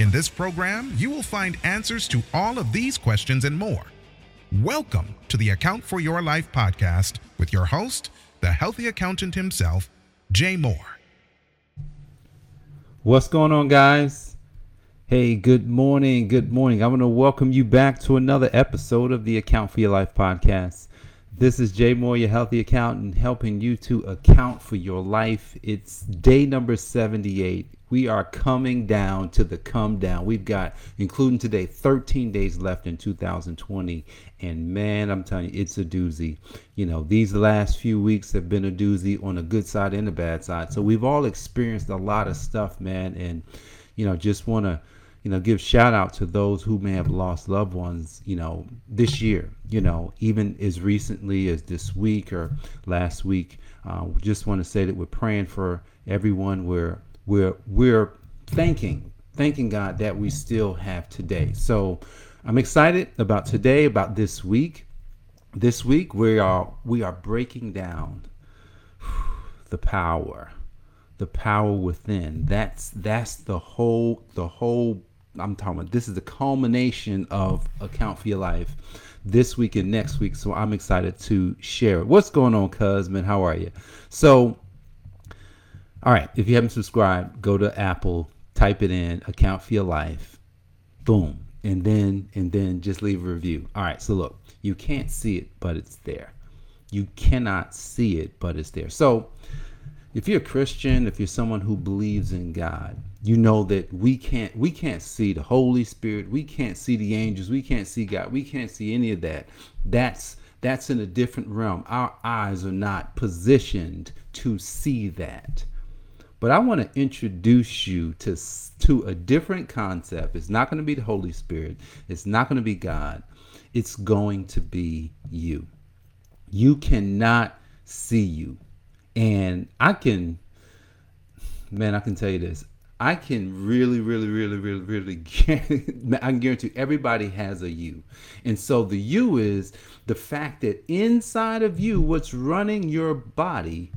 In this program, you will find answers to all of these questions and more. Welcome to the Account for Your Life podcast with your host, the healthy accountant himself, Jay Moore. What's going on, guys? Hey, good morning. Good morning. I want to welcome you back to another episode of the Account for Your Life podcast. This is Jay Moore, your healthy accountant, helping you to account for your life. It's day number 78. We are coming down to the come down. We've got, including today, 13 days left in 2020. And man, I'm telling you, it's a doozy. You know, these last few weeks have been a doozy on the good side and the bad side. So we've all experienced a lot of stuff, man. And, you know, just want to you know, give shout out to those who may have lost loved ones, you know, this year, you know, even as recently as this week or last week. Uh, just want to say that we're praying for everyone. We're we're we're thanking thanking God that we still have today. So I'm excited about today, about this week. This week we are we are breaking down the power the power within that's that's the whole the whole I'm talking about this is the culmination of Account for Your Life this week and next week. So I'm excited to share it. What's going on, Cuzman? How are you? So, all right, if you haven't subscribed, go to Apple, type it in, Account for Your Life, boom, and then and then just leave a review. All right, so look, you can't see it, but it's there. You cannot see it, but it's there. So if you're a Christian, if you're someone who believes in God, you know that we can't we can't see the Holy Spirit, we can't see the angels, we can't see God, we can't see any of that. That's that's in a different realm. Our eyes are not positioned to see that. But I want to introduce you to to a different concept. It's not going to be the Holy Spirit. It's not going to be God. It's going to be you. You cannot see you. And I can, man, I can tell you this. I can really, really, really, really, really, I can guarantee everybody has a you. And so the you is the fact that inside of you, what's running your body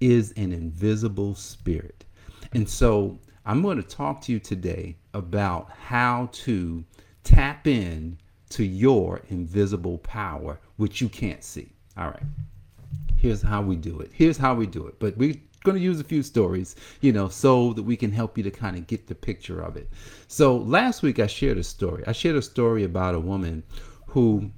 is an invisible spirit. And so I'm going to talk to you today about how to tap in to your invisible power, which you can't see. All right here's how we do it. Here's how we do it. But we're going to use a few stories, you know, so that we can help you to kind of get the picture of it. So last week I shared a story. I shared a story about a woman who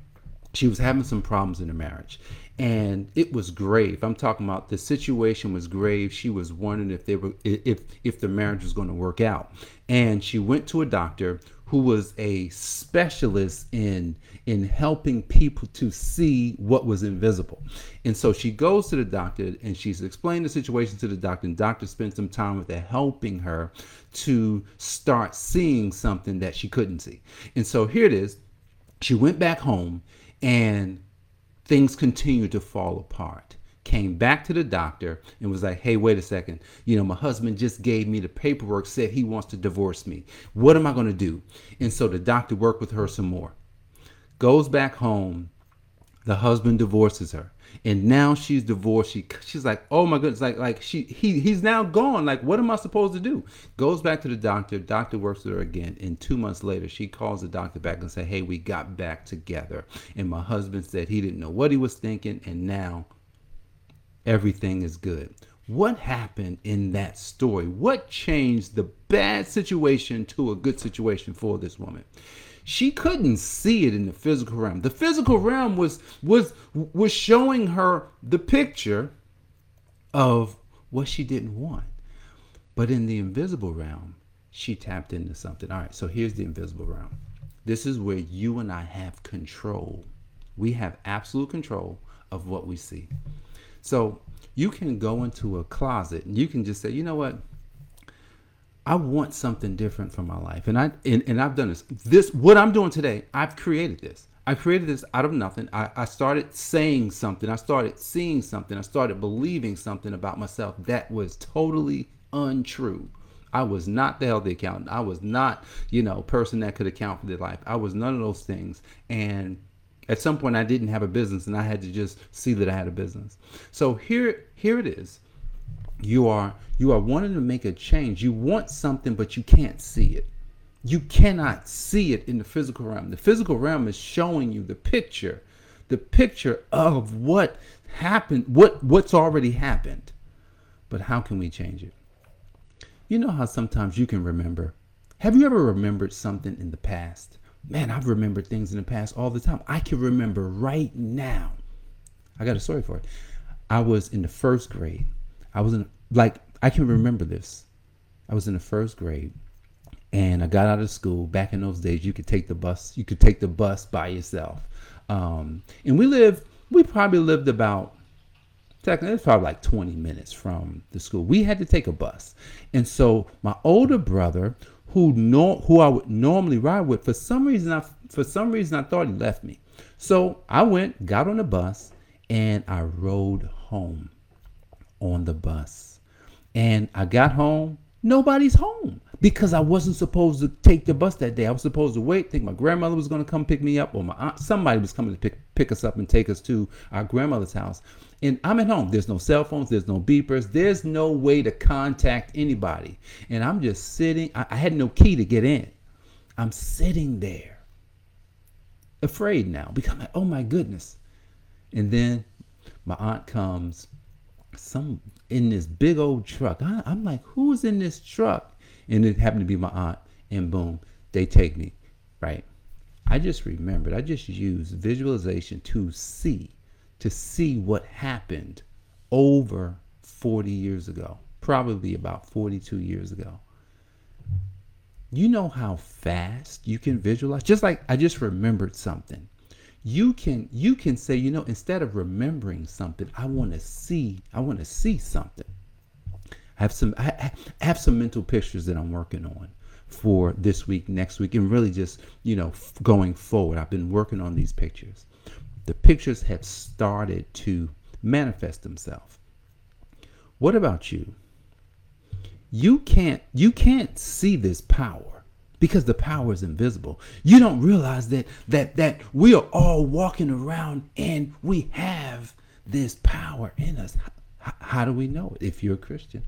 she was having some problems in her marriage and it was grave. I'm talking about the situation was grave. She was wondering if they were if if the marriage was going to work out. And she went to a doctor who was a specialist in in helping people to see what was invisible. And so she goes to the doctor and she's explained the situation to the doctor and doctor spends some time with her helping her to start seeing something that she couldn't see. And so here it is. She went back home and things continued to fall apart came back to the doctor and was like, hey, wait a second. You know, my husband just gave me the paperwork, said he wants to divorce me. What am I going to do? And so the doctor worked with her some more. Goes back home. The husband divorces her. And now she's divorced. She, she's like, oh my goodness, like like she he he's now gone. Like, what am I supposed to do? Goes back to the doctor. Doctor works with her again. And two months later, she calls the doctor back and say, Hey, we got back together. And my husband said he didn't know what he was thinking, and now everything is good. What happened in that story? What changed the bad situation to a good situation for this woman? She couldn't see it in the physical realm. The physical realm was was was showing her the picture of what she didn't want. But in the invisible realm, she tapped into something. All right, so here's the invisible realm. This is where you and I have control. We have absolute control of what we see. So you can go into a closet and you can just say, you know what? I want something different for my life. And I and, and I've done this. This what I'm doing today, I've created this. I created this out of nothing. I, I started saying something. I started seeing something. I started believing something about myself that was totally untrue. I was not the healthy accountant. I was not, you know, person that could account for their life. I was none of those things. And at some point I didn't have a business and I had to just see that I had a business. So here here it is. You are you are wanting to make a change. You want something but you can't see it. You cannot see it in the physical realm. The physical realm is showing you the picture, the picture of what happened, what what's already happened. But how can we change it? You know how sometimes you can remember. Have you ever remembered something in the past? Man, I've remembered things in the past all the time. I can remember right now. I got a story for it. I was in the first grade. I was in like I can remember this. I was in the first grade and I got out of school. Back in those days, you could take the bus. You could take the bus by yourself. Um, and we lived. We probably lived about technically it's probably like 20 minutes from the school. We had to take a bus. And so my older brother, who know who I would normally ride with, for some reason I for some reason I thought he left me. So I went, got on the bus, and I rode home on the bus. And I got home, nobody's home because I wasn't supposed to take the bus that day. I was supposed to wait, think my grandmother was going to come pick me up, or my aunt, somebody was coming to pick, pick us up and take us to our grandmother's house. And I'm at home. There's no cell phones, there's no beepers, there's no way to contact anybody. And I'm just sitting, I, I had no key to get in. I'm sitting there, afraid now, because I'm like, oh my goodness. And then my aunt comes, some in this big old truck. I, I'm like, who's in this truck? And it happened to be my aunt. And boom, they take me, right? I just remembered, I just used visualization to see to see what happened over 40 years ago, probably about 42 years ago. You know how fast you can visualize? Just like I just remembered something. You can you can say, you know, instead of remembering something, I want to see, I want to see something. Have some I have some mental pictures that I'm working on for this week, next week, and really just, you know, going forward. I've been working on these pictures the pictures have started to manifest themselves. What about you? You can't you can't see this power because the power is invisible. You don't realize that that that we are all walking around and we have this power in us. How, how do we know it? If you're a Christian.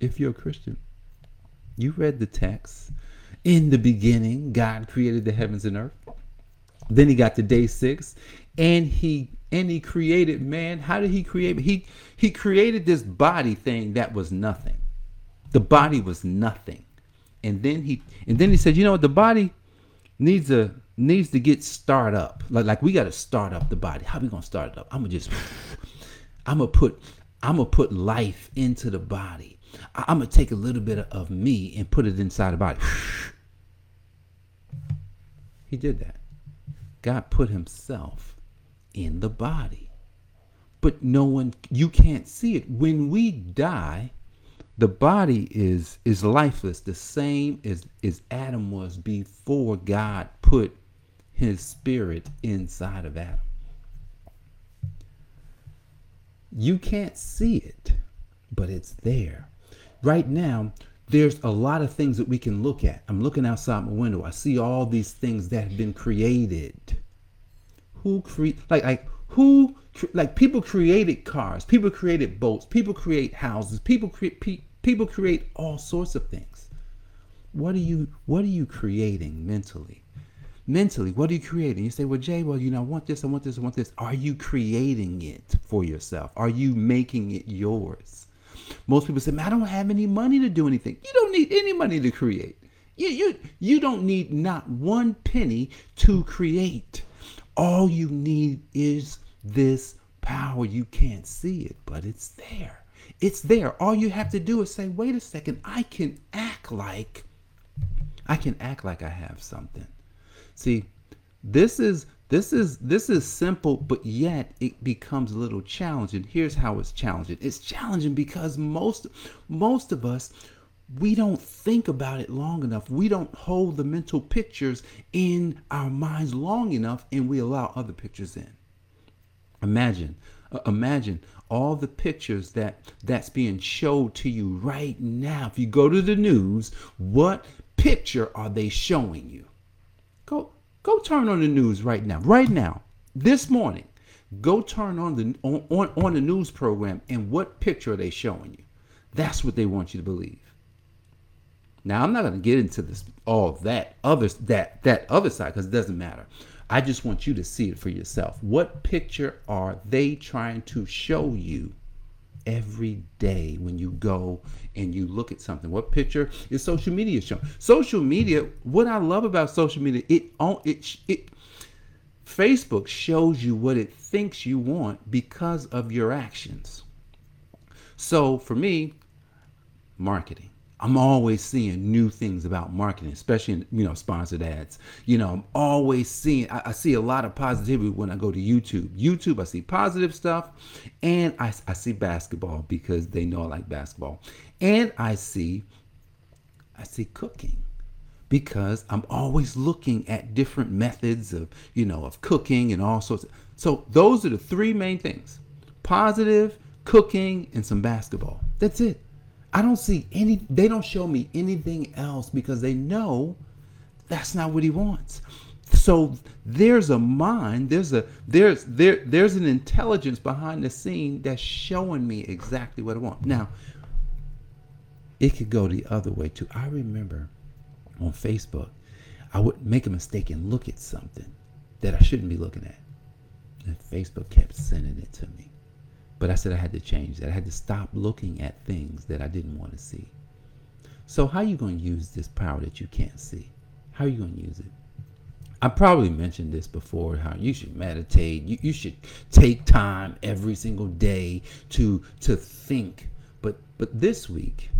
If you're a Christian. You read the text. In the beginning, God created the heavens and earth. Then he got to day six, and he and he created man. How did he create? He he created this body thing that was nothing. The body was nothing, and then he and then he said, you know what? The body needs a needs to get start up. Like like we got to start up the body. How we gonna start it up? I'm gonna just I'm gonna put I'm gonna put life into the body. I'm gonna take a little bit of me and put it inside the body. He did that. God put himself in the body. But no one you can't see it. When we die, the body is is lifeless, the same as, as Adam was before God put his spirit inside of Adam. You can't see it, but it's there. Right now, there's a lot of things that we can look at. I'm looking outside my window. I see all these things that have been created. Who create like like who like people created cars, people created boats, people create houses, people create pe- people create all sorts of things. What are you what are you creating mentally? Mentally, what are you creating? You say, well, Jay, well, you know, I want this, I want this, I want this. Are you creating it for yourself? Are you making it yours? Most people say, man, I don't have any money to do anything. You don't need any money to create. You, you, you don't need not one penny to create. All you need is this power. You can't see it, but it's there. It's there. All you have to do is say, wait a second, I can act like I can act like I have something. See, this is this is this is simple, but yet it becomes a little challenging. Here's how it's challenging. It's challenging because most most of us we don't think about it long enough. We don't hold the mental pictures in our minds long enough and we allow other pictures in. Imagine, uh, imagine all the pictures that that's being showed to you right now. If you go to the news, what picture are they showing you? Go go turn on the news right now. Right now. This morning. Go turn on the on, on, on the news program and what picture are they showing you? That's what they want you to believe. Now I'm not going to get into this all that other that that other side because it doesn't matter. I just want you to see it for yourself. What picture are they trying to show you every day when you go and you look at something? What picture is social media showing? Social media. What I love about social media, it on it it Facebook shows you what it thinks you want because of your actions. So for me, marketing. I'm always seeing new things about marketing, especially in you know sponsored ads. You know, I'm always seeing. I, I, see a lot of positivity when I go to YouTube. YouTube, I see positive stuff, and I, I see basketball because they know I like basketball, and I see, I see cooking because I'm always looking at different methods of you know of cooking and all sorts. Of, so those are the three main things: positive, cooking, and some basketball. That's it. I don't see any, they don't show me anything else because they know that's not what he wants. So there's a mind, there's a there's there there's an intelligence behind the scene that's showing me exactly what I want. Now, it could go the other way too. I remember on Facebook, I would make a mistake and look at something that I shouldn't be looking at. And Facebook kept sending it to me. But I said I had to change that. I had to stop looking at things that I didn't want to see. So how are you going to use this power that you can't see? How are you going to use it? I probably mentioned this before how you should meditate. You, you should take time every single day to to think. But but this week,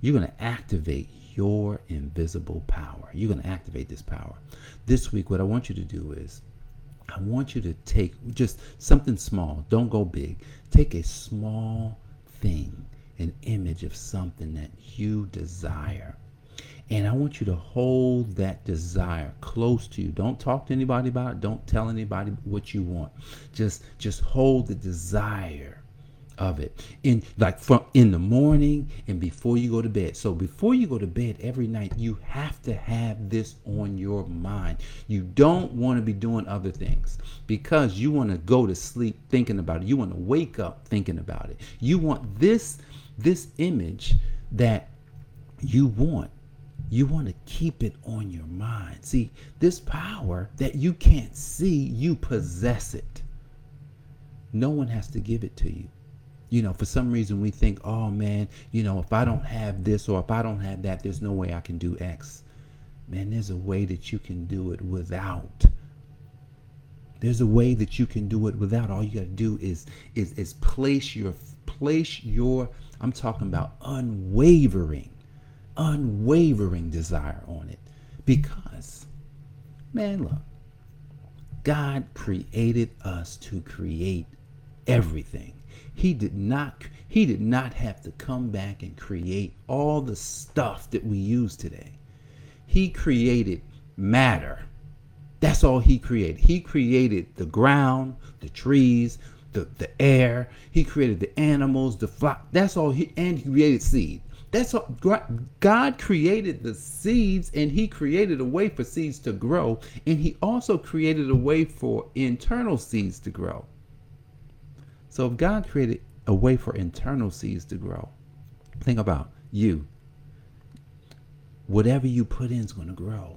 you're going to activate your invisible power. You're going to activate this power. This week, what I want you to do is I want you to take just something small. Don't go big. Take a small thing, an image of something that you desire. And I want you to hold that desire close to you. Don't talk to anybody about it. Don't tell anybody what you want. Just just hold the desire of it. In like from in the morning and before you go to bed. So before you go to bed every night you have to have this on your mind. You don't want to be doing other things because you want to go to sleep thinking about it. You want to wake up thinking about it. You want this this image that you want. You want to keep it on your mind. See this power that you can't see you possess it. No one has to give it to you you know, for some reason we think, oh man, you know, if I don't have this or if I don't have that, there's no way I can do X. Man, there's a way that you can do it without. There's a way that you can do it without. All you got to do is is is place your place your I'm talking about unwavering, unwavering desire on it. Because, man, look, God created us to create everything. He did not he did not have to come back and create all the stuff that we use today. He created matter. That's all he created. He created the ground, the trees, the, the air. He created the animals, the flock. That's all he and he created seed. That's all God created the seeds and he created a way for seeds to grow and he also created a way for internal seeds to grow. So if God created a way for internal seeds to grow, think about you. Whatever you put in is going to grow.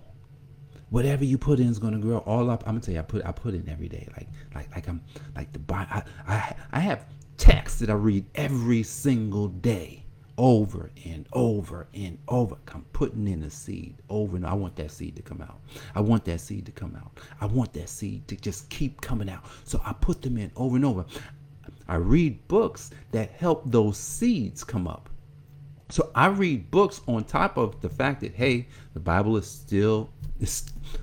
Whatever you put in is going to grow. All up, I'm gonna tell you, I put I put in every day. Like like like I'm like the I I I have texts that I read every single day over and over and over. I'm putting in a seed over and I want that seed to come out. I want that seed to come out. I want that seed to just keep coming out. So I put them in over and over. I read books that help those seeds come up. So I read books on top of the fact that hey, the Bible is still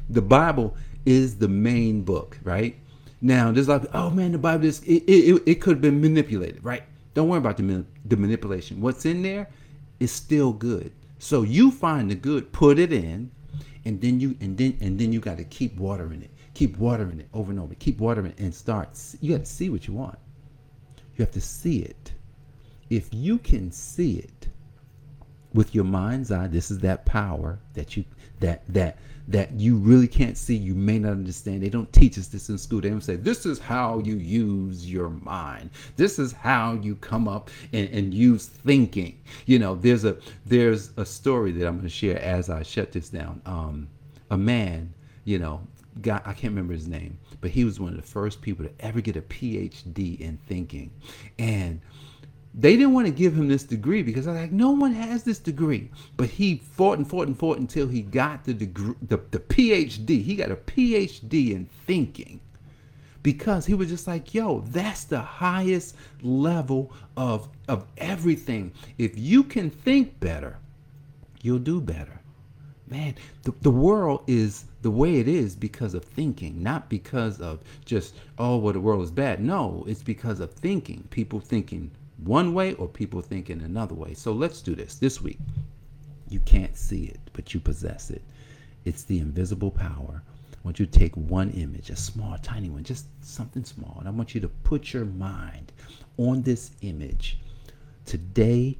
the Bible is the main book, right? Now there's like, oh man, the Bible is it, it, it could have been manipulated, right? Don't worry about the the manipulation. What's in there is still good. So you find the good, put it in, and then you and then and then you got to keep watering it, keep watering it over and over, keep watering it, and start. You got to see what you want. You have to see it. If you can see it with your mind's eye, this is that power that you that that that you really can't see, you may not understand. They don't teach us this in school. They don't say, this is how you use your mind. This is how you come up and, and use thinking. You know, there's a there's a story that I'm going to share as I shut this down. Um, a man, you know, guy, I can't remember his name, but he was one of the first people to ever get a PhD in thinking. And they didn't want to give him this degree because I was like, no one has this degree. But he fought and fought and fought until he got the degree, the, the PhD. He got a PhD in thinking because he was just like, yo, that's the highest level of of everything. If you can think better, you'll do better. Man, the, the world is the way it is because of thinking, not because of just, oh, well, the world is bad. No, it's because of thinking. People thinking one way or people thinking another way. So let's do this this week. You can't see it, but you possess it. It's the invisible power. I want you to take one image, a small, tiny one, just something small, and I want you to put your mind on this image today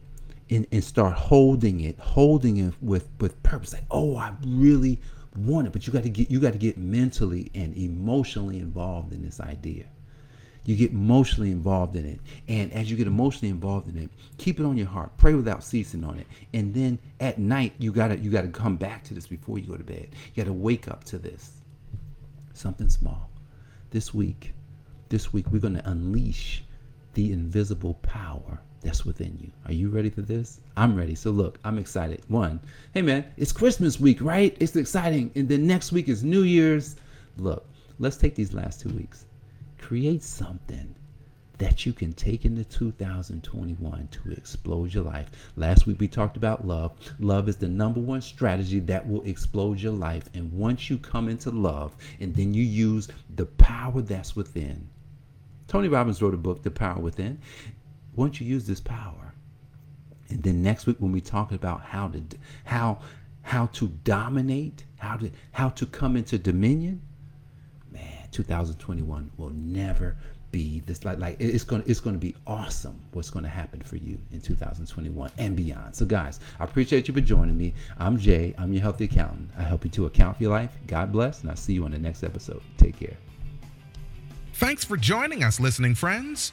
and, and start holding it, holding it with, with purpose. Like, oh, I really want it, but you got to get you got to get mentally and emotionally involved in this idea you get emotionally involved in it. And as you get emotionally involved in it, keep it on your heart. Pray without ceasing on it. And then at night, you gotta you gotta come back to this before you go to bed. You gotta wake up to this. Something small. This week, this week we're gonna unleash the invisible power that's within you. Are you ready for this? I'm ready. So look, I'm excited. One, hey man, it's Christmas week, right? It's exciting. And then next week is New Year's. Look, let's take these last two weeks create something that you can take into 2021 to explode your life. Last week we talked about love. Love is the number one strategy that will explode your life. And once you come into love and then you use the power that's within. Tony Robbins wrote a book, The Power Within. Once you use this power, and then next week when we talk about how to how how to dominate, how to how to come into dominion, man, 2021 will never be this like like it's to it's to be awesome what's to happen for you in 2021 and beyond. So guys i appreciate you for joining me. I'm jay. I'm your healthy accountant. I help you to account for your life. God bless and i'll see you on the next episode. Take care. Thanks for joining us listening friends